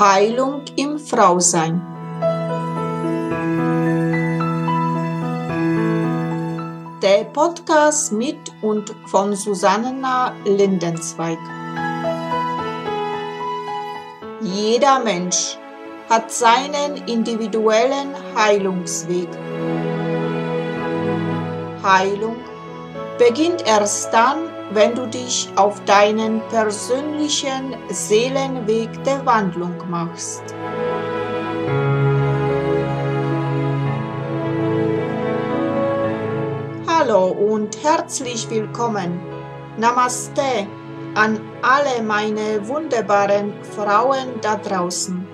Heilung im Frausein. Der Podcast mit und von Susanna Lindenzweig. Jeder Mensch hat seinen individuellen Heilungsweg. Heilung beginnt erst dann, wenn du dich auf deinen persönlichen Seelenweg der Wandlung machst. Hallo und herzlich willkommen. Namaste an alle meine wunderbaren Frauen da draußen.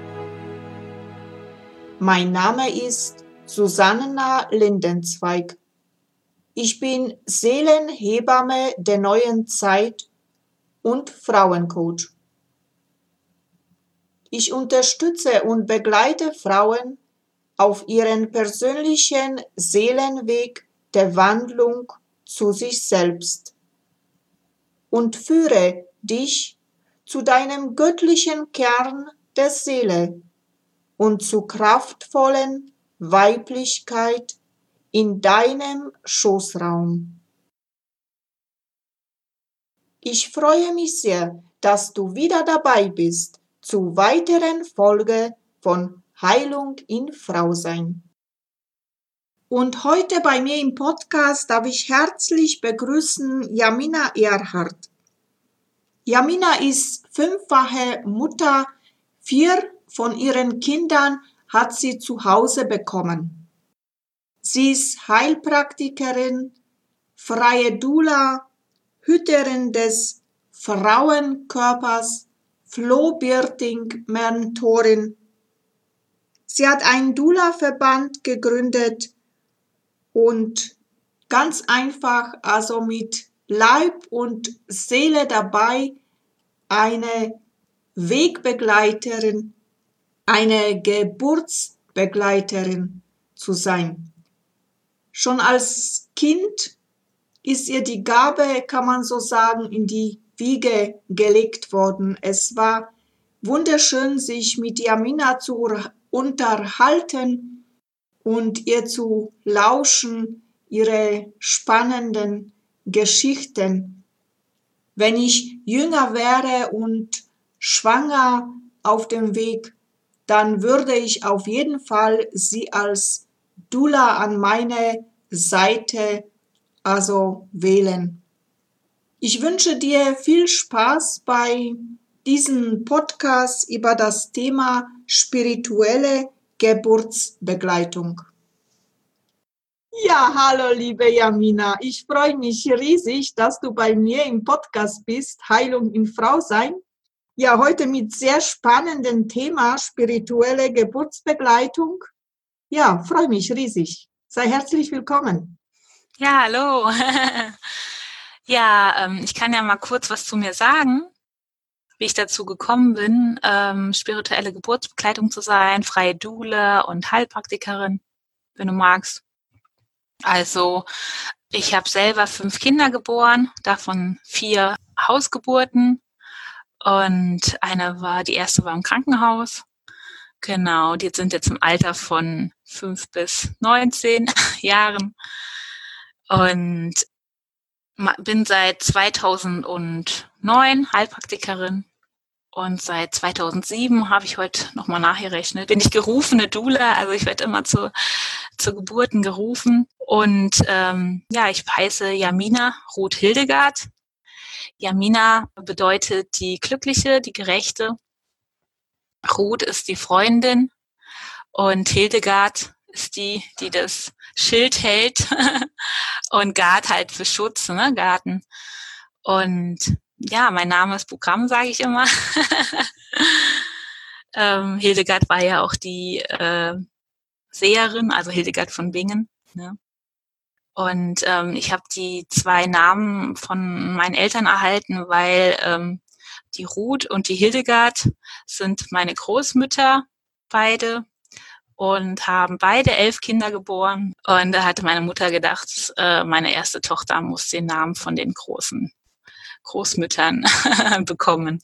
Mein Name ist Susanna Lindenzweig. Ich bin Seelenhebamme der neuen Zeit und Frauencoach. Ich unterstütze und begleite Frauen auf ihren persönlichen Seelenweg der Wandlung zu sich selbst und führe dich zu deinem göttlichen Kern der Seele und zu kraftvollen Weiblichkeit in deinem Schoßraum. Ich freue mich sehr, dass du wieder dabei bist zu weiteren Folge von Heilung in Frausein. Und heute bei mir im Podcast darf ich herzlich begrüßen Jamina Erhardt. Jamina ist fünffache Mutter. Vier von ihren Kindern hat sie zu Hause bekommen. Sie ist Heilpraktikerin, freie Dula, Hüterin des Frauenkörpers, Flohbirting-Mentorin. Sie hat einen Dula-Verband gegründet und ganz einfach, also mit Leib und Seele dabei, eine Wegbegleiterin, eine Geburtsbegleiterin zu sein. Schon als Kind ist ihr die Gabe, kann man so sagen, in die Wiege gelegt worden. Es war wunderschön, sich mit Jamina zu unterhalten und ihr zu lauschen, ihre spannenden Geschichten. Wenn ich jünger wäre und schwanger auf dem Weg, dann würde ich auf jeden Fall sie als Dula an meine Seite also wählen. Ich wünsche dir viel Spaß bei diesem Podcast über das Thema spirituelle Geburtsbegleitung. Ja, hallo liebe Jamina. Ich freue mich riesig, dass du bei mir im Podcast bist, Heilung in Frau sein. Ja, heute mit sehr spannendem Thema spirituelle Geburtsbegleitung. Ja, freue mich riesig. Sei herzlich willkommen. Ja, hallo. ja, ähm, ich kann ja mal kurz was zu mir sagen, wie ich dazu gekommen bin, ähm, spirituelle Geburtsbegleitung zu sein, freie Dule und Heilpraktikerin, wenn du magst. Also, ich habe selber fünf Kinder geboren, davon vier Hausgeburten und eine war, die erste war im Krankenhaus Genau, die sind jetzt im Alter von fünf bis neunzehn Jahren und bin seit 2009 Heilpraktikerin und seit 2007 habe ich heute nochmal nachgerechnet, bin ich gerufene Dula, also ich werde immer zu, zu Geburten gerufen. Und ähm, ja, ich heiße Jamina Ruth Hildegard. Jamina bedeutet die Glückliche, die Gerechte Ruth ist die Freundin und Hildegard ist die, die das Schild hält und Gard halt für Schutz, ne, Garten. Und ja, mein Name ist Programm, sage ich immer. ähm, Hildegard war ja auch die äh, Seherin, also Hildegard von Bingen. Ne? Und ähm, ich habe die zwei Namen von meinen Eltern erhalten, weil ähm, die Ruth und die Hildegard sind meine Großmütter, beide, und haben beide elf Kinder geboren. Und da hatte meine Mutter gedacht, äh, meine erste Tochter muss den Namen von den großen Großmüttern bekommen.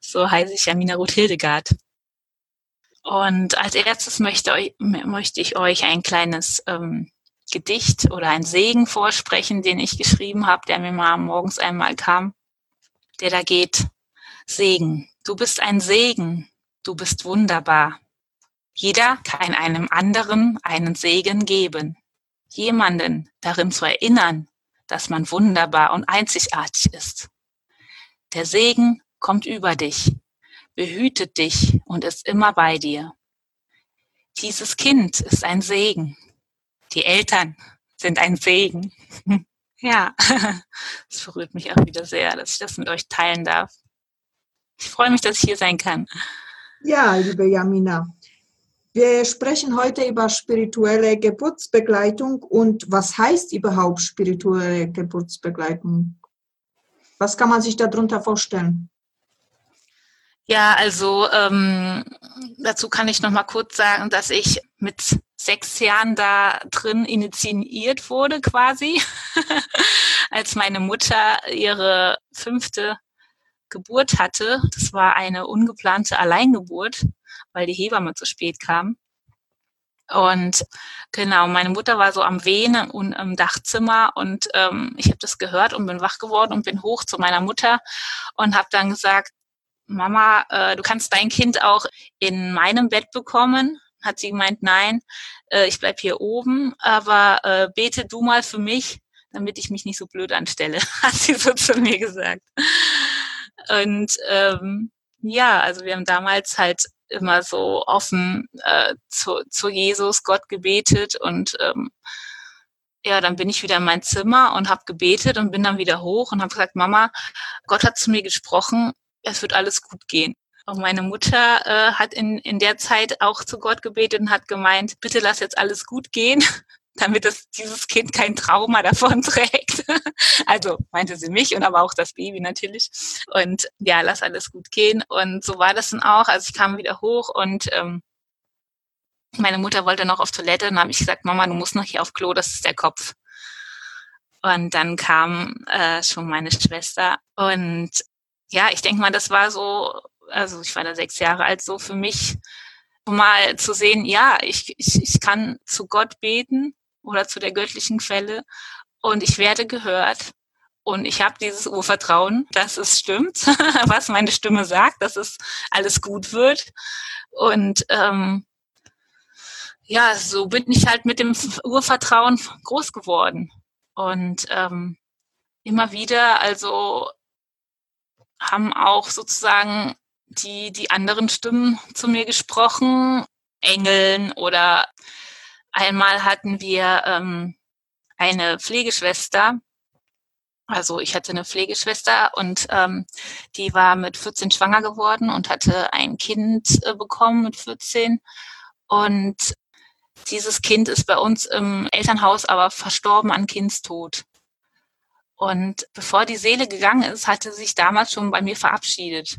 So heiße ich Jamina Ruth Hildegard. Und als erstes möchte, möchte ich euch ein kleines ähm, Gedicht oder ein Segen vorsprechen, den ich geschrieben habe, der mir mal morgens einmal kam, der da geht. Segen, du bist ein Segen, du bist wunderbar. Jeder kann einem anderen einen Segen geben. Jemanden darin zu erinnern, dass man wunderbar und einzigartig ist. Der Segen kommt über dich, behütet dich und ist immer bei dir. Dieses Kind ist ein Segen. Die Eltern sind ein Segen. ja, es berührt mich auch wieder sehr, dass ich das mit euch teilen darf. Ich freue mich, dass ich hier sein kann. Ja, liebe Jamina, wir sprechen heute über spirituelle Geburtsbegleitung und was heißt überhaupt spirituelle Geburtsbegleitung? Was kann man sich darunter vorstellen? Ja, also ähm, dazu kann ich noch mal kurz sagen, dass ich mit sechs Jahren da drin initiiert wurde quasi, als meine Mutter ihre fünfte Geburt hatte. Das war eine ungeplante Alleingeburt, weil die Hebamme zu spät kam. Und genau, meine Mutter war so am Wehen und im Dachzimmer und ähm, ich habe das gehört und bin wach geworden und bin hoch zu meiner Mutter und habe dann gesagt, Mama, äh, du kannst dein Kind auch in meinem Bett bekommen. Hat sie gemeint, nein, äh, ich bleib hier oben, aber äh, bete du mal für mich, damit ich mich nicht so blöd anstelle, hat sie so zu mir gesagt. Und ähm, ja, also wir haben damals halt immer so offen äh, zu, zu Jesus, Gott gebetet und ähm, ja, dann bin ich wieder in mein Zimmer und habe gebetet und bin dann wieder hoch und habe gesagt, Mama, Gott hat zu mir gesprochen es wird alles gut gehen. Und meine Mutter äh, hat in, in der Zeit auch zu Gott gebetet und hat gemeint, bitte lass jetzt alles gut gehen, damit das, dieses Kind kein Trauma davon trägt. also meinte sie mich und aber auch das Baby natürlich. Und ja, lass alles gut gehen. Und so war das dann auch. Also ich kam wieder hoch und ähm, meine Mutter wollte noch auf Toilette und dann habe ich gesagt, Mama, du musst noch hier auf Klo, das ist der Kopf. Und dann kam äh, schon meine Schwester und ja, ich denke mal, das war so, also ich war da sechs Jahre alt, so für mich mal zu sehen, ja, ich, ich, ich kann zu Gott beten oder zu der göttlichen Quelle und ich werde gehört. Und ich habe dieses Urvertrauen, dass es stimmt, was meine Stimme sagt, dass es alles gut wird. Und ähm, ja, so bin ich halt mit dem Urvertrauen groß geworden. Und ähm, immer wieder, also haben auch sozusagen die, die anderen Stimmen zu mir gesprochen, Engeln oder einmal hatten wir ähm, eine Pflegeschwester, also ich hatte eine Pflegeschwester und ähm, die war mit 14 schwanger geworden und hatte ein Kind äh, bekommen mit 14. Und dieses Kind ist bei uns im Elternhaus aber verstorben an Kindstod. Und bevor die Seele gegangen ist, hatte sich damals schon bei mir verabschiedet.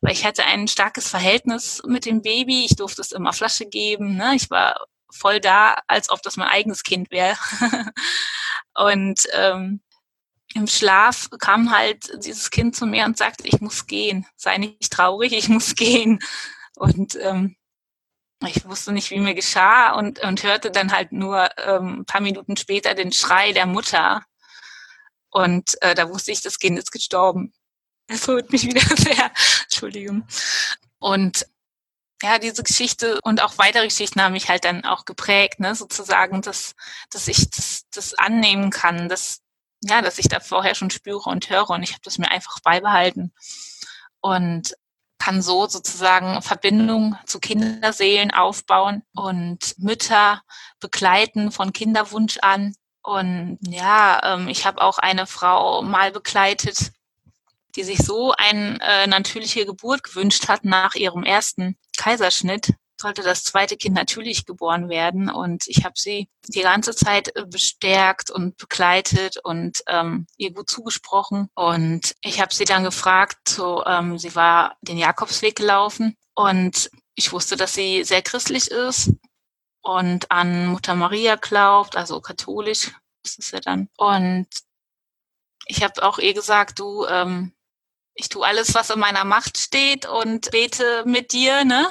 Weil ich hatte ein starkes Verhältnis mit dem Baby. Ich durfte es immer Flasche geben. Ne? Ich war voll da, als ob das mein eigenes Kind wäre. und ähm, im Schlaf kam halt dieses Kind zu mir und sagte, ich muss gehen. Sei nicht traurig, ich muss gehen. Und ähm, ich wusste nicht, wie mir geschah und, und hörte dann halt nur ähm, ein paar Minuten später den Schrei der Mutter. Und äh, da wusste ich, das Kind ist gestorben. Es holt mich wieder sehr. Entschuldigung. Und ja, diese Geschichte und auch weitere Geschichten haben mich halt dann auch geprägt, ne, sozusagen, dass, dass ich das, das annehmen kann, dass, ja, dass ich da vorher schon spüre und höre und ich habe das mir einfach beibehalten und kann so sozusagen Verbindung zu Kinderseelen aufbauen und Mütter begleiten von Kinderwunsch an. Und ja, ähm, ich habe auch eine Frau mal begleitet, die sich so eine äh, natürliche Geburt gewünscht hat nach ihrem ersten Kaiserschnitt. Sollte das zweite Kind natürlich geboren werden. Und ich habe sie die ganze Zeit äh, bestärkt und begleitet und ähm, ihr gut zugesprochen. Und ich habe sie dann gefragt, so, ähm, sie war den Jakobsweg gelaufen und ich wusste, dass sie sehr christlich ist und an Mutter Maria glaubt, also katholisch ist es ja dann. Und ich habe auch ihr gesagt, du, ähm, ich tue alles, was in meiner Macht steht und bete mit dir, ne?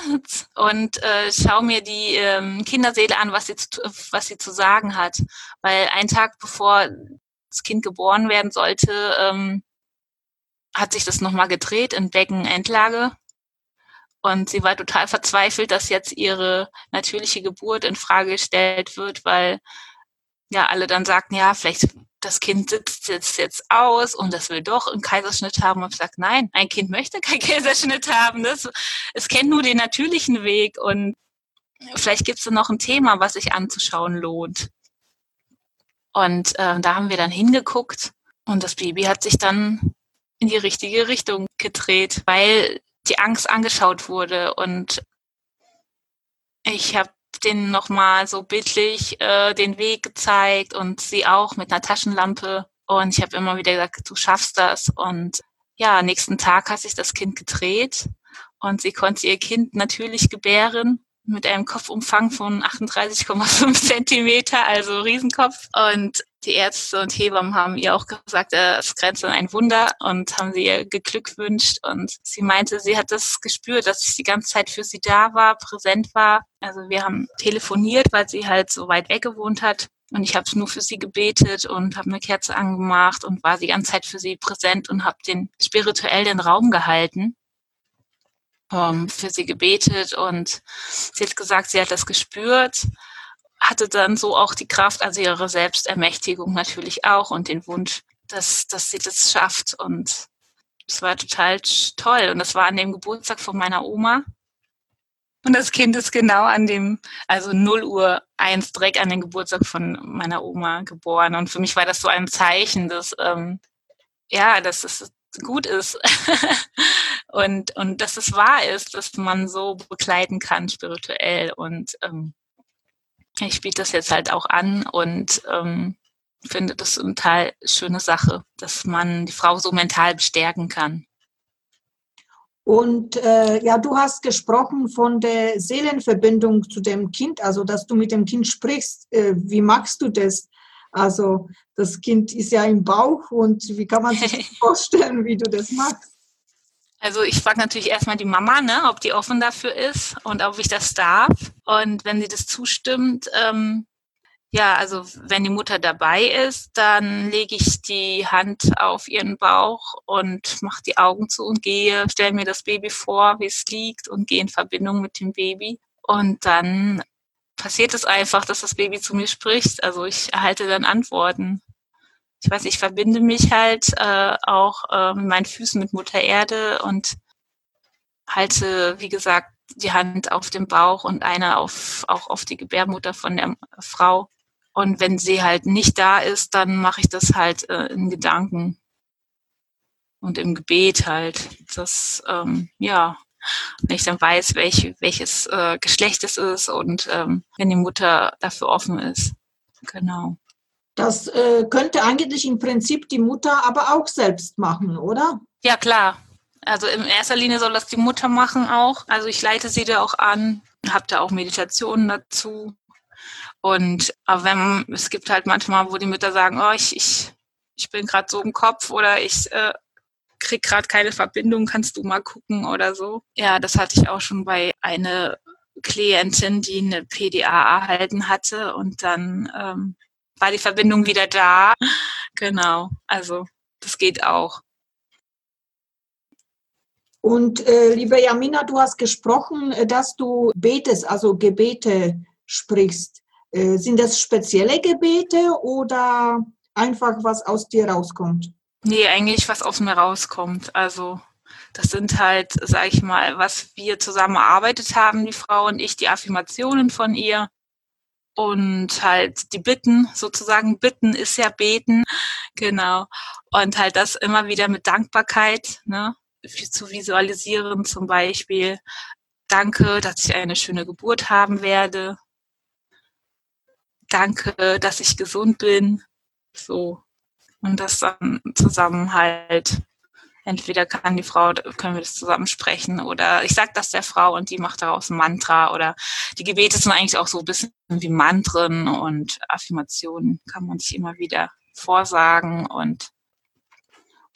Und äh, schau mir die ähm, Kinderseele an, was sie, zu, was sie zu sagen hat. Weil ein Tag bevor das Kind geboren werden sollte, ähm, hat sich das nochmal gedreht in Beckenendlage. Und sie war total verzweifelt, dass jetzt ihre natürliche Geburt in Frage gestellt wird, weil ja alle dann sagten, ja, vielleicht das Kind sitzt jetzt, jetzt aus und das will doch einen Kaiserschnitt haben. Und ich sage, nein, ein Kind möchte keinen Kaiserschnitt haben. Das, es kennt nur den natürlichen Weg und vielleicht gibt es noch ein Thema, was sich anzuschauen lohnt. Und äh, da haben wir dann hingeguckt und das Baby hat sich dann in die richtige Richtung gedreht, weil die Angst angeschaut wurde und ich habe denen nochmal so bildlich äh, den Weg gezeigt und sie auch mit einer Taschenlampe. Und ich habe immer wieder gesagt, du schaffst das. Und ja, nächsten Tag hat sich das Kind gedreht und sie konnte ihr Kind natürlich gebären mit einem Kopfumfang von 38,5 Zentimeter, also Riesenkopf. Und die Ärzte und Hebammen haben ihr auch gesagt, es grenzt an ein Wunder und haben sie ihr geglückwünscht. Und sie meinte, sie hat das gespürt, dass ich die ganze Zeit für sie da war, präsent war. Also wir haben telefoniert, weil sie halt so weit weg gewohnt hat. Und ich habe nur für sie gebetet und habe eine Kerze angemacht und war die ganze Zeit für sie präsent und habe den spirituell den Raum gehalten ähm, für sie gebetet und sie hat gesagt, sie hat das gespürt, hatte dann so auch die Kraft, also ihre Selbstermächtigung natürlich auch und den Wunsch, dass, dass sie das schafft und es war total toll und das war an dem Geburtstag von meiner Oma. Und das Kind ist genau an dem, also 0 Uhr 1 direkt an den Geburtstag von meiner Oma geboren. Und für mich war das so ein Zeichen, dass, ähm, ja, dass es gut ist und, und dass es wahr ist, dass man so begleiten kann spirituell. Und ähm, ich biete das jetzt halt auch an und ähm, finde das eine total schöne Sache, dass man die Frau so mental bestärken kann. Und äh, ja, du hast gesprochen von der Seelenverbindung zu dem Kind, also dass du mit dem Kind sprichst. Äh, wie magst du das? Also das Kind ist ja im Bauch und wie kann man sich vorstellen, wie du das machst? Also ich frage natürlich erstmal die Mama, ne, ob die offen dafür ist und ob ich das darf. Und wenn sie das zustimmt, ähm, ja, also wenn die Mutter dabei ist, dann lege ich die Hand auf ihren Bauch und mache die Augen zu und gehe, stelle mir das Baby vor, wie es liegt und gehe in Verbindung mit dem Baby. Und dann passiert es einfach, dass das Baby zu mir spricht. Also ich erhalte dann Antworten. Ich weiß, ich verbinde mich halt äh, auch äh, mit meinen Füßen mit Mutter Erde und halte, wie gesagt, die Hand auf dem Bauch und eine auf, auch auf die Gebärmutter von der Frau. Und wenn sie halt nicht da ist, dann mache ich das halt äh, in Gedanken und im Gebet halt. Das, ähm, ja, wenn ich dann weiß, welch, welches äh, Geschlecht es ist und ähm, wenn die Mutter dafür offen ist. Genau. Das äh, könnte eigentlich im Prinzip die Mutter aber auch selbst machen, oder? Ja, klar. Also in erster Linie soll das die Mutter machen auch. Also ich leite sie da auch an, habe da auch Meditationen dazu. Und aber wenn es gibt halt manchmal, wo die Mütter sagen, oh, ich, ich, ich bin gerade so im Kopf oder ich äh, krieg gerade keine Verbindung, kannst du mal gucken oder so. Ja, das hatte ich auch schon bei einer Klientin, die eine PDA erhalten hatte und dann ähm, war die Verbindung wieder da. Genau, also das geht auch. Und äh, liebe Jamina, du hast gesprochen, äh, dass du betest, also Gebete sprichst. Äh, sind das spezielle Gebete oder einfach was aus dir rauskommt? Nee, eigentlich was aus mir rauskommt. Also das sind halt, sag ich mal, was wir zusammen erarbeitet haben, die Frau und ich, die Affirmationen von ihr und halt die Bitten, sozusagen Bitten ist ja Beten, genau. Und halt das immer wieder mit Dankbarkeit, ne, zu visualisieren zum Beispiel. Danke, dass ich eine schöne Geburt haben werde. Danke, dass ich gesund bin. So, und das dann zusammen halt, entweder kann die Frau, können wir das zusammen sprechen oder ich sage das der Frau und die macht daraus ein Mantra oder die Gebete sind eigentlich auch so ein bisschen wie Mantren und Affirmationen kann man sich immer wieder vorsagen und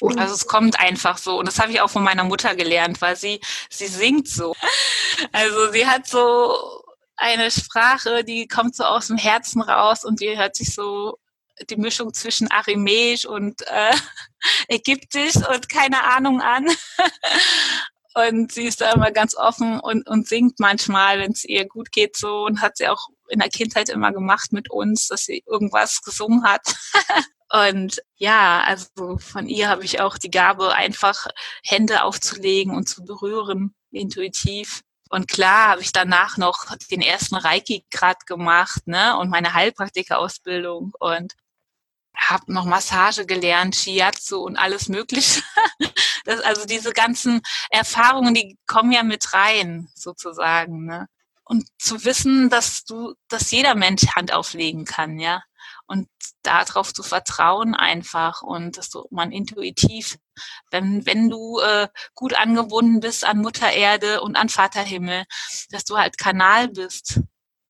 Und also es kommt einfach so. Und das habe ich auch von meiner Mutter gelernt, weil sie, sie singt so. Also sie hat so eine Sprache, die kommt so aus dem Herzen raus und die hört sich so die Mischung zwischen Aramäisch und äh, Ägyptisch und keine Ahnung an. und sie ist da immer ganz offen und, und singt manchmal, wenn es ihr gut geht so und hat sie auch in der Kindheit immer gemacht mit uns, dass sie irgendwas gesungen hat. Und ja, also von ihr habe ich auch die Gabe, einfach Hände aufzulegen und zu berühren, intuitiv. Und klar habe ich danach noch den ersten Reiki-Grad gemacht, ne, und meine Heilpraktika-Ausbildung und habe noch Massage gelernt, Shiatsu und alles Mögliche. Das, also diese ganzen Erfahrungen, die kommen ja mit rein, sozusagen. Ne? Und zu wissen, dass du, dass jeder Mensch Hand auflegen kann, ja und darauf zu vertrauen einfach und dass du man intuitiv, wenn, wenn du äh, gut angebunden bist an Mutter Erde und an Vater Himmel, dass du halt Kanal bist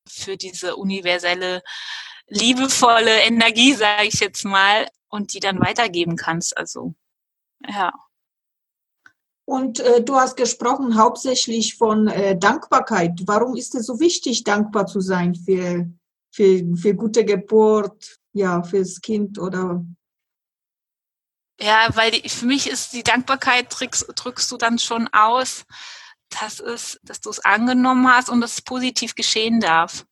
für diese universelle, liebevolle Energie, sage ich jetzt mal, und die dann weitergeben kannst. Also, ja. Und äh, du hast gesprochen hauptsächlich von äh, Dankbarkeit. Warum ist es so wichtig, dankbar zu sein für für, für gute Geburt, ja, fürs Kind oder ja, weil die, für mich ist die Dankbarkeit, drückst, drückst du dann schon aus, dass, es, dass du es angenommen hast und dass es positiv geschehen darf.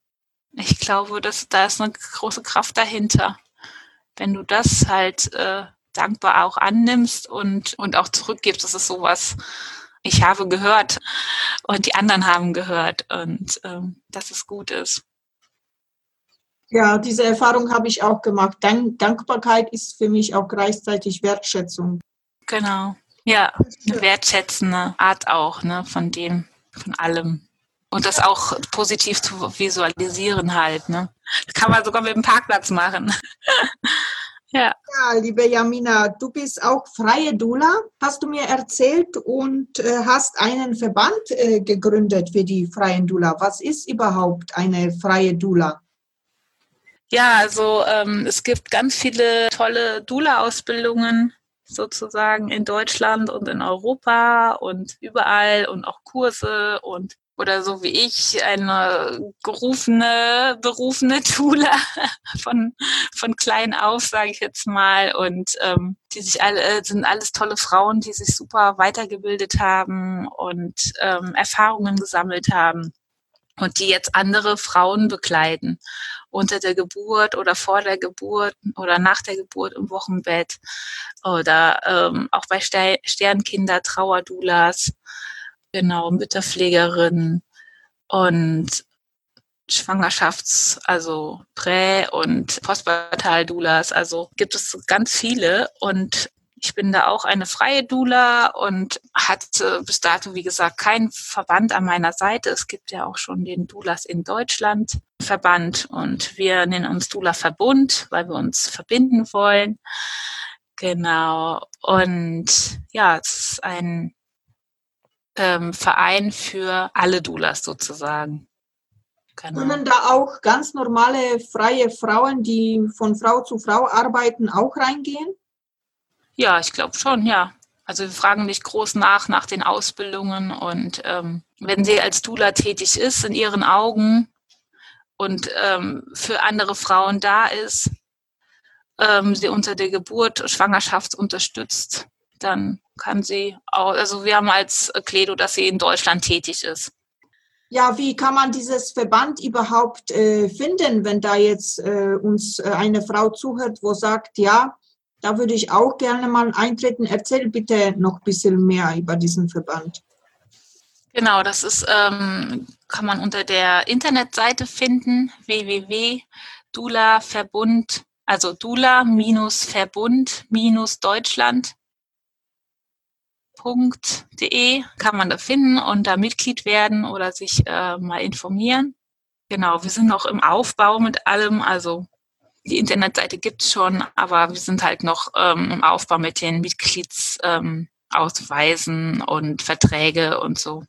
Ich glaube, dass da ist eine große Kraft dahinter. Wenn du das halt äh, dankbar auch annimmst und, und auch zurückgibst, das ist sowas, ich habe gehört und die anderen haben gehört und ähm, dass es gut ist. Ja, diese Erfahrung habe ich auch gemacht. Dank Dankbarkeit ist für mich auch gleichzeitig Wertschätzung. Genau. Ja, eine wertschätzende Art auch, ne, von dem, von allem. Und das auch positiv zu visualisieren halt, ne. Das kann man sogar mit dem Parkplatz machen. ja. Ja, liebe Jamina, du bist auch freie Dula, hast du mir erzählt und äh, hast einen Verband äh, gegründet für die freien Dula. Was ist überhaupt eine freie Dula? Ja, also ähm, es gibt ganz viele tolle Dula-Ausbildungen sozusagen in Deutschland und in Europa und überall und auch Kurse und oder so wie ich eine gerufene, berufene Dula von von klein auf, sage ich jetzt mal, und ähm, die sich alle äh, sind alles tolle Frauen, die sich super weitergebildet haben und ähm, Erfahrungen gesammelt haben und die jetzt andere Frauen begleiten. Unter der Geburt oder vor der Geburt oder nach der Geburt im Wochenbett oder ähm, auch bei Sternkinder, Trauerdulas, genau, Mütterpflegerinnen und Schwangerschafts-, also Prä- und Postpartal-Doulas. Also gibt es ganz viele und ich bin da auch eine freie Dula und hatte bis dato, wie gesagt, keinen Verband an meiner Seite. Es gibt ja auch schon den Dulas in Deutschland Verband und wir nennen uns Dula Verbund, weil wir uns verbinden wollen. Genau. Und ja, es ist ein ähm, Verein für alle Dulas sozusagen. Genau. Können da auch ganz normale freie Frauen, die von Frau zu Frau arbeiten, auch reingehen? Ja, ich glaube schon, ja. Also wir fragen nicht groß nach nach den Ausbildungen und ähm, wenn sie als Dula tätig ist in ihren Augen und ähm, für andere Frauen da ist, ähm, sie unter der Geburt, Schwangerschaft unterstützt, dann kann sie auch, also wir haben als Kledo, dass sie in Deutschland tätig ist. Ja, wie kann man dieses Verband überhaupt äh, finden, wenn da jetzt äh, uns äh, eine Frau zuhört, wo sagt, ja, da würde ich auch gerne mal eintreten. Erzähl bitte noch ein bisschen mehr über diesen Verband. Genau, das ist, ähm, kann man unter der Internetseite finden, www.dula-verbund, also dula-verbund-deutschland.de kann man da finden und da Mitglied werden oder sich äh, mal informieren. Genau, wir sind noch im Aufbau mit allem, also die Internetseite gibt es schon, aber wir sind halt noch ähm, im Aufbau mit den Mitgliedsausweisen ähm, und Verträge und so.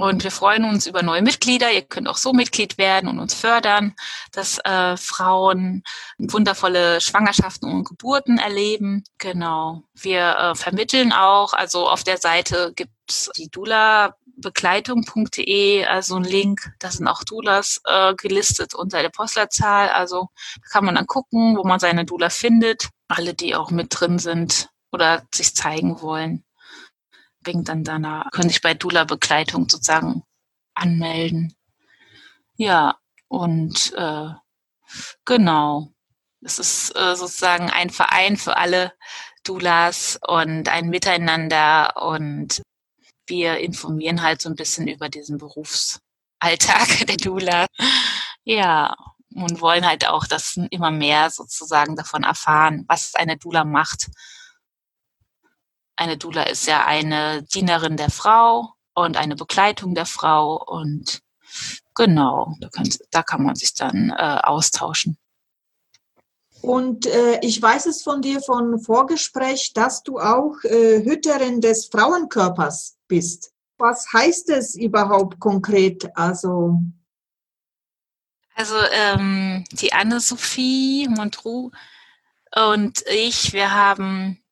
Und wir freuen uns über neue Mitglieder. Ihr könnt auch so Mitglied werden und uns fördern, dass äh, Frauen wundervolle Schwangerschaften und Geburten erleben. Genau. Wir äh, vermitteln auch, also auf der Seite gibt's die Dula begleitung.de, also ein Link, da sind auch Doulas äh, gelistet unter der Postleitzahl. Also da kann man dann gucken, wo man seine Dula findet. Alle, die auch mit drin sind oder sich zeigen wollen danach, können sich bei Dula-Begleitung sozusagen anmelden. Ja, und äh, genau. Es ist äh, sozusagen ein Verein für alle Dulas und ein Miteinander und wir informieren halt so ein bisschen über diesen Berufsalltag der Dula. Ja, und wollen halt auch, dass immer mehr sozusagen davon erfahren, was eine Dula macht eine Dula ist ja eine Dienerin der Frau und eine Begleitung der Frau und genau, da kann, da kann man sich dann äh, austauschen. Und äh, ich weiß es von dir von Vorgespräch, dass du auch äh, Hüterin des Frauenkörpers bist. Was heißt es überhaupt konkret? Also also ähm, die Anne-Sophie Montrou und ich, wir haben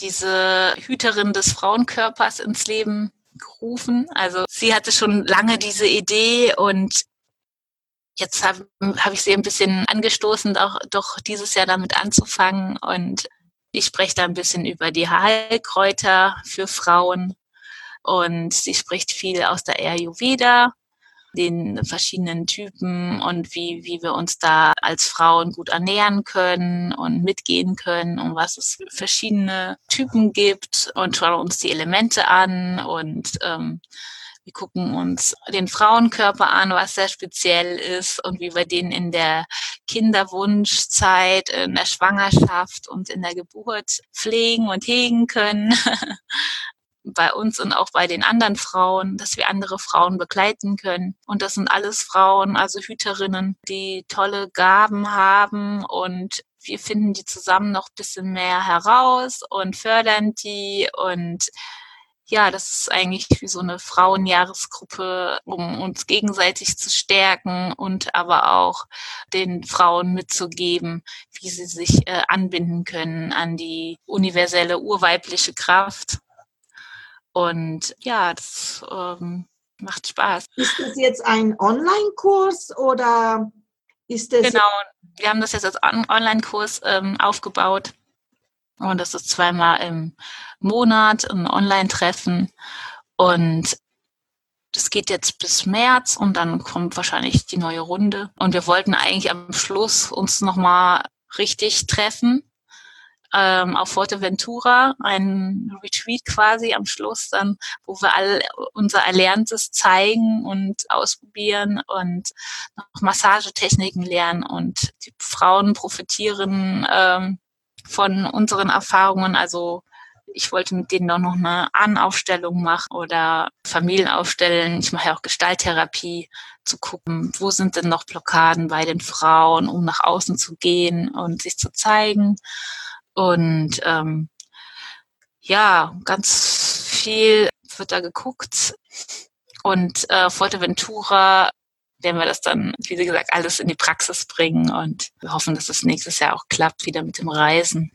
diese Hüterin des Frauenkörpers ins Leben gerufen. Also sie hatte schon lange diese Idee und jetzt habe hab ich sie ein bisschen angestoßen, auch doch dieses Jahr damit anzufangen. Und ich spreche da ein bisschen über die Heilkräuter für Frauen. Und sie spricht viel aus der Ayurveda den verschiedenen Typen und wie, wie wir uns da als Frauen gut ernähren können und mitgehen können und was es verschiedene Typen gibt und schauen uns die Elemente an und ähm, wir gucken uns den Frauenkörper an, was sehr speziell ist und wie wir den in der Kinderwunschzeit, in der Schwangerschaft und in der Geburt pflegen und hegen können. bei uns und auch bei den anderen Frauen, dass wir andere Frauen begleiten können. Und das sind alles Frauen, also Hüterinnen, die tolle Gaben haben. Und wir finden die zusammen noch ein bisschen mehr heraus und fördern die. Und ja, das ist eigentlich wie so eine Frauenjahresgruppe, um uns gegenseitig zu stärken und aber auch den Frauen mitzugeben, wie sie sich äh, anbinden können an die universelle urweibliche Kraft und ja, das ähm, macht Spaß. Ist das jetzt ein Online-Kurs oder ist das? Genau, wir haben das jetzt als Online-Kurs ähm, aufgebaut. Und das ist zweimal im Monat ein Online-Treffen. Und das geht jetzt bis März und dann kommt wahrscheinlich die neue Runde. Und wir wollten eigentlich am Schluss uns nochmal richtig treffen ähm, auf Fuerteventura, ein Retreat quasi am Schluss dann, wo wir all unser Erlerntes zeigen und ausprobieren und noch Massagetechniken lernen und die Frauen profitieren ähm, von unseren Erfahrungen, also ich wollte mit denen auch noch eine Ahnenaufstellung machen oder Familien aufstellen. Ich mache ja auch Gestalttherapie, zu gucken, wo sind denn noch Blockaden bei den Frauen, um nach außen zu gehen und sich zu zeigen. Und ähm, ja, ganz viel wird da geguckt. Und äh, Fuerteventura werden wir das dann, wie gesagt, alles in die Praxis bringen und wir hoffen, dass es nächstes Jahr auch klappt, wieder mit dem Reisen.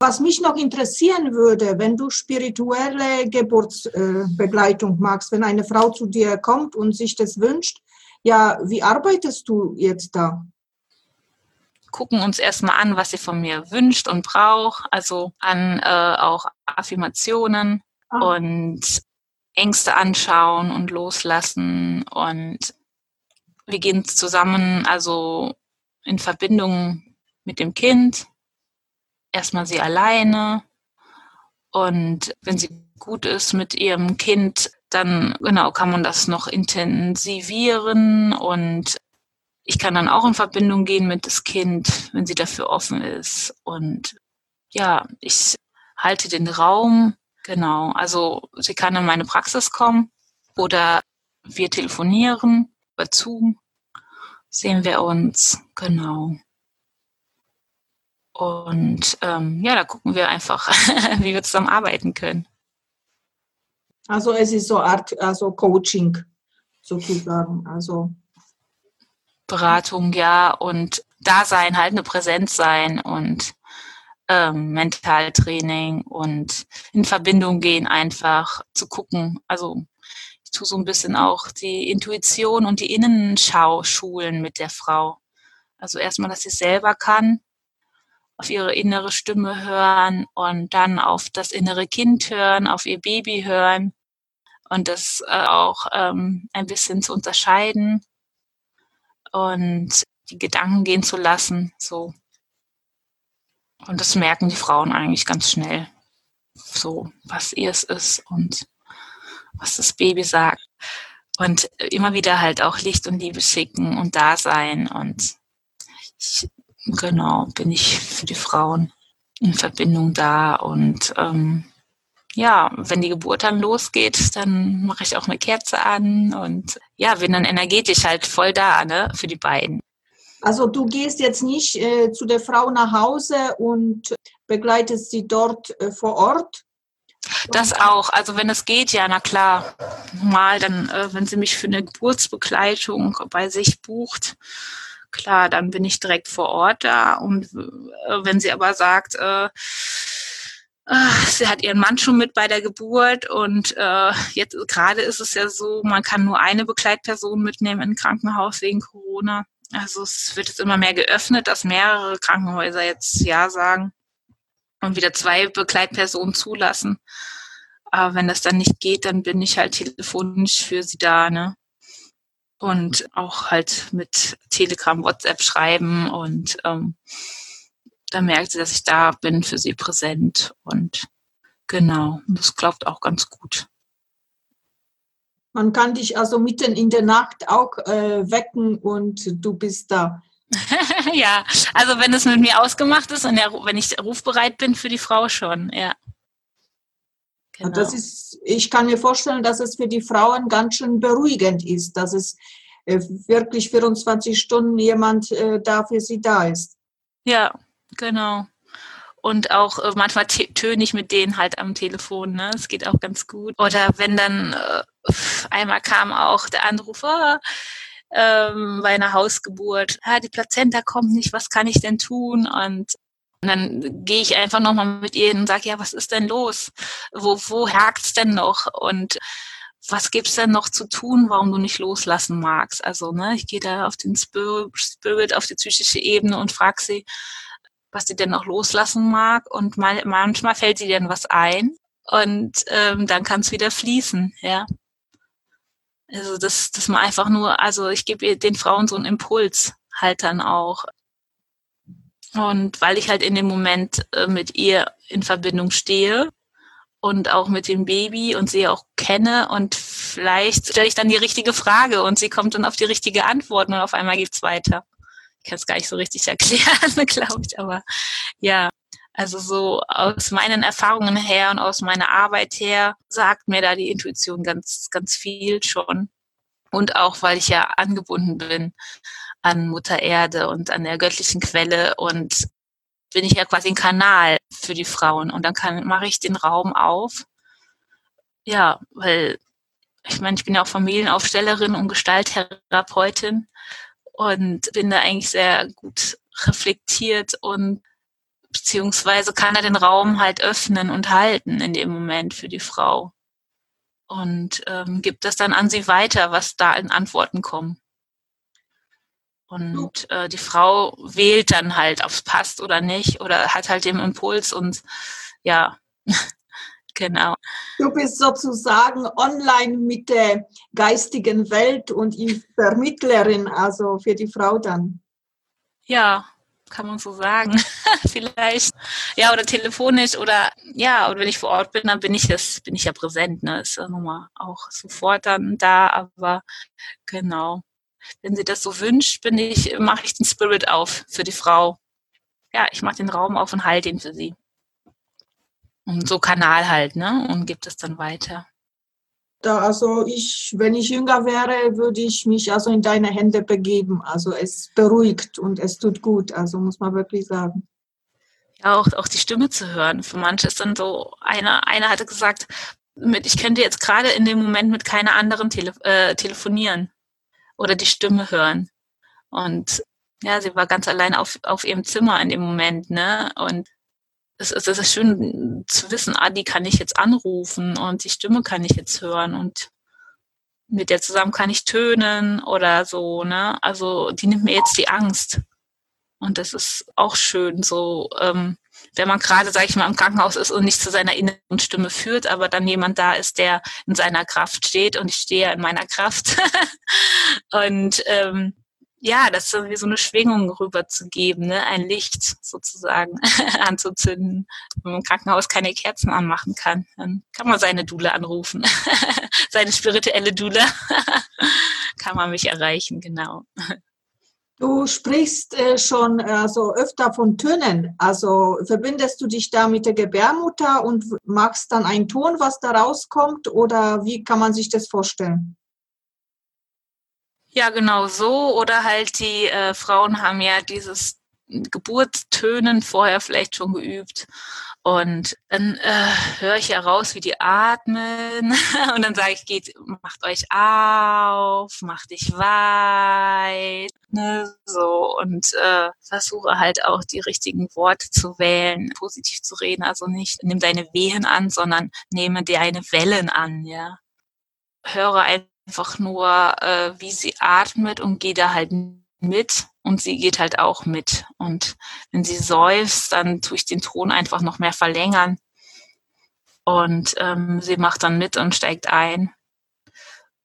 Was mich noch interessieren würde, wenn du spirituelle Geburtsbegleitung magst, wenn eine Frau zu dir kommt und sich das wünscht, ja, wie arbeitest du jetzt da? Gucken uns erstmal an, was sie von mir wünscht und braucht, also an äh, auch Affirmationen ah. und Ängste anschauen und loslassen und wir gehen zusammen, also in Verbindung mit dem Kind, erstmal sie alleine und wenn sie gut ist mit ihrem Kind, dann genau kann man das noch intensivieren und ich kann dann auch in Verbindung gehen mit das Kind, wenn sie dafür offen ist. Und ja, ich halte den Raum, genau. Also sie kann in meine Praxis kommen oder wir telefonieren über Zoom, sehen wir uns, genau. Und ähm, ja, da gucken wir einfach, wie wir zusammen arbeiten können. Also es ist so Art, also Coaching sozusagen. Also Beratung, ja, und da sein, halt eine Präsenz sein und ähm, Mentaltraining und in Verbindung gehen, einfach zu gucken. Also ich tue so ein bisschen auch die Intuition und die Innenschau schulen mit der Frau. Also erstmal, dass sie selber kann, auf ihre innere Stimme hören und dann auf das innere Kind hören, auf ihr Baby hören und das äh, auch ähm, ein bisschen zu unterscheiden und die Gedanken gehen zu lassen, so. Und das merken die Frauen eigentlich ganz schnell, so was ihr es ist und was das Baby sagt. Und immer wieder halt auch Licht und Liebe schicken und da sein und ich, genau bin ich für die Frauen in Verbindung da und ähm, ja, wenn die Geburt dann losgeht, dann mache ich auch eine Kerze an und ja, bin dann energetisch halt voll da, ne, für die beiden. Also du gehst jetzt nicht äh, zu der Frau nach Hause und begleitest sie dort äh, vor Ort? Das auch. Also wenn es geht, ja, na klar. Mal dann, äh, wenn sie mich für eine Geburtsbegleitung bei sich bucht, klar, dann bin ich direkt vor Ort da. Und äh, wenn sie aber sagt, äh, sie hat ihren Mann schon mit bei der Geburt und äh, jetzt gerade ist es ja so, man kann nur eine Begleitperson mitnehmen in ein Krankenhaus wegen Corona. Also es wird jetzt immer mehr geöffnet, dass mehrere Krankenhäuser jetzt ja sagen und wieder zwei Begleitpersonen zulassen. Aber wenn das dann nicht geht, dann bin ich halt telefonisch für sie da, ne? Und auch halt mit Telegram, WhatsApp schreiben und ähm, da merkt sie, dass ich da bin für sie präsent und genau, das klappt auch ganz gut. Man kann dich also mitten in der Nacht auch äh, wecken und du bist da. ja, also wenn es mit mir ausgemacht ist und der, wenn ich rufbereit bin für die Frau schon, ja. Genau. Das ist, ich kann mir vorstellen, dass es für die Frauen ganz schön beruhigend ist, dass es äh, wirklich 24 Stunden jemand äh, da für sie da ist. Ja, Genau. Und auch äh, manchmal töne ich mit denen halt am Telefon, ne? Es geht auch ganz gut. Oder wenn dann äh, einmal kam auch der Anruf, oh, ähm, bei einer Hausgeburt, ah, die Plazenta kommt nicht, was kann ich denn tun? Und und dann gehe ich einfach nochmal mit ihr und sage, ja, was ist denn los? Wo, wo hakt's denn noch? Und was gibt's denn noch zu tun, warum du nicht loslassen magst? Also, ne, ich gehe da auf den Spirit, auf die psychische Ebene und frage sie, was sie denn noch loslassen mag. Und mal, manchmal fällt sie dann was ein und ähm, dann kann es wieder fließen, ja. Also das, das man einfach nur, also ich gebe den Frauen so einen Impuls halt dann auch. Und weil ich halt in dem Moment äh, mit ihr in Verbindung stehe und auch mit dem Baby und sie auch kenne und vielleicht stelle ich dann die richtige Frage und sie kommt dann auf die richtige Antwort und auf einmal geht's weiter kann es gar nicht so richtig erklären, glaube ich, aber ja, also so aus meinen Erfahrungen her und aus meiner Arbeit her sagt mir da die Intuition ganz, ganz viel schon. Und auch, weil ich ja angebunden bin an Mutter Erde und an der göttlichen Quelle und bin ich ja quasi ein Kanal für die Frauen und dann kann, mache ich den Raum auf. Ja, weil ich meine, ich bin ja auch Familienaufstellerin und Gestalttherapeutin und bin da eigentlich sehr gut reflektiert und beziehungsweise kann er den Raum halt öffnen und halten in dem Moment für die Frau. Und ähm, gibt das dann an sie weiter, was da in Antworten kommen. Und äh, die Frau wählt dann halt, ob es passt oder nicht, oder hat halt den Impuls und ja, Genau. Du bist sozusagen online mit der geistigen Welt und Vermittlerin, also für die Frau dann. Ja, kann man so sagen. Vielleicht. Ja, oder telefonisch oder ja, oder wenn ich vor Ort bin, dann bin ich das, bin ich ja präsent, ne? Ist ja nochmal auch sofort dann da, aber genau. Wenn sie das so wünscht, bin ich, mache ich den Spirit auf für die Frau. Ja, ich mache den Raum auf und halte ihn für sie. Und so Kanal halt, ne? Und gibt es dann weiter. Da, also ich, wenn ich jünger wäre, würde ich mich also in deine Hände begeben. Also es beruhigt und es tut gut. Also muss man wirklich sagen. Ja, auch, auch die Stimme zu hören. Für manche ist dann so, einer, einer hatte gesagt, mit, ich könnte jetzt gerade in dem Moment mit keiner anderen tele äh, telefonieren oder die Stimme hören. Und ja, sie war ganz allein auf, auf ihrem Zimmer in dem Moment, ne? Und es ist, es ist schön zu wissen, ah, die kann ich jetzt anrufen und die Stimme kann ich jetzt hören und mit der zusammen kann ich tönen oder so, ne? Also die nimmt mir jetzt die Angst. Und das ist auch schön, so ähm, wenn man gerade, sage ich mal, im Krankenhaus ist und nicht zu seiner inneren Stimme führt, aber dann jemand da ist, der in seiner Kraft steht und ich stehe in meiner Kraft. und ähm, ja, das ist wie so eine Schwingung rüberzugeben, ne? ein Licht sozusagen anzuzünden. Wenn man im Krankenhaus keine Kerzen anmachen kann, dann kann man seine Dule anrufen. seine spirituelle Dule kann man mich erreichen, genau. Du sprichst äh, schon also öfter von Tönen. Also verbindest du dich da mit der Gebärmutter und machst dann einen Ton, was da rauskommt? Oder wie kann man sich das vorstellen? Ja, genau so. Oder halt die äh, Frauen haben ja dieses Geburtstönen vorher vielleicht schon geübt. Und dann äh, höre ich heraus, wie die atmen. Und dann sage ich, geht, macht euch auf, macht dich weit. Ne, so. Und äh, versuche halt auch die richtigen Worte zu wählen, positiv zu reden. Also nicht nimm deine Wehen an, sondern nehme deine Wellen an, ja. Höre einfach nur, äh, wie sie atmet und gehe da halt mit und sie geht halt auch mit. Und wenn sie seufzt, dann tue ich den Ton einfach noch mehr verlängern. Und ähm, sie macht dann mit und steigt ein.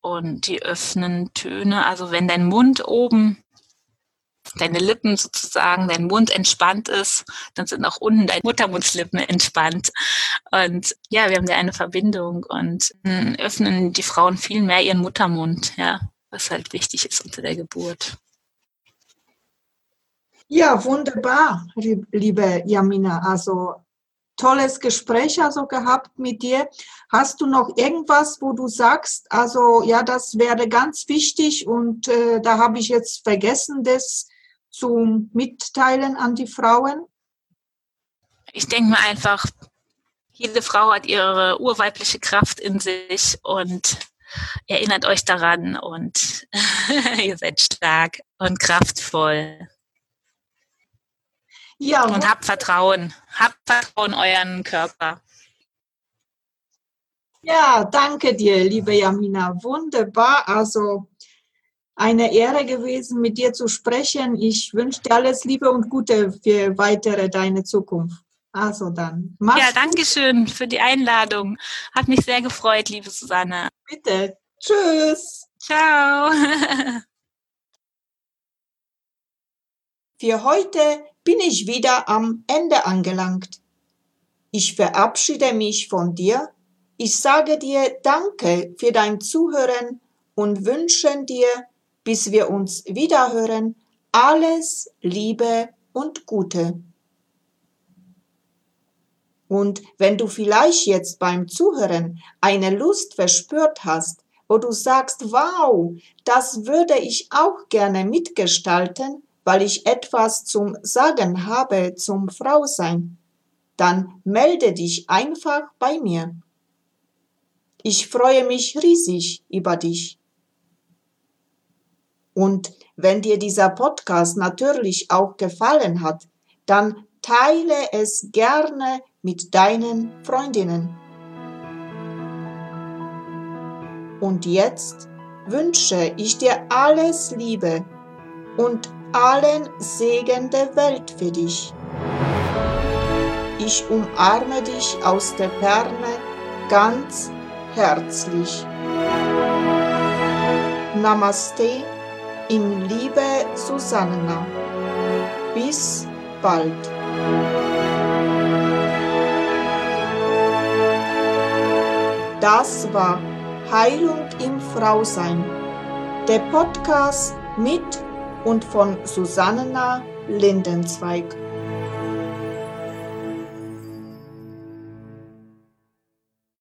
Und die öffnen Töne. Also wenn dein Mund oben deine Lippen sozusagen, dein Mund entspannt ist, dann sind auch unten deine Muttermundslippen entspannt. Und ja, wir haben da eine Verbindung und öffnen die Frauen viel mehr ihren Muttermund, ja, was halt wichtig ist unter der Geburt. Ja, wunderbar, liebe Jamina. Also tolles Gespräch also gehabt mit dir. Hast du noch irgendwas, wo du sagst, also ja, das wäre ganz wichtig und äh, da habe ich jetzt vergessen, das zum Mitteilen an die Frauen? Ich denke mir einfach, jede Frau hat ihre urweibliche Kraft in sich und erinnert euch daran und ihr seid stark und kraftvoll. Ja. Und habt Vertrauen. Habt Vertrauen euren Körper. Ja, danke dir, liebe Jamina. Wunderbar. Also eine Ehre gewesen, mit dir zu sprechen. Ich wünsche dir alles Liebe und Gute für weitere deine Zukunft. Also dann. Mach's ja, danke schön für die Einladung. Hat mich sehr gefreut, liebe Susanne. Bitte. Tschüss. Ciao. für heute bin ich wieder am Ende angelangt. Ich verabschiede mich von dir. Ich sage dir Danke für dein Zuhören und wünsche dir bis wir uns wiederhören, alles Liebe und Gute. Und wenn du vielleicht jetzt beim Zuhören eine Lust verspürt hast, wo du sagst, wow, das würde ich auch gerne mitgestalten, weil ich etwas zum Sagen habe zum Frausein, dann melde dich einfach bei mir. Ich freue mich riesig über dich. Und wenn dir dieser Podcast natürlich auch gefallen hat, dann teile es gerne mit deinen Freundinnen. Und jetzt wünsche ich dir alles Liebe und allen Segen der Welt für dich. Ich umarme dich aus der Ferne ganz herzlich. Namaste in Liebe Susanna. Bis bald. Das war Heilung im Frausein, der Podcast mit und von Susanna Lindenzweig.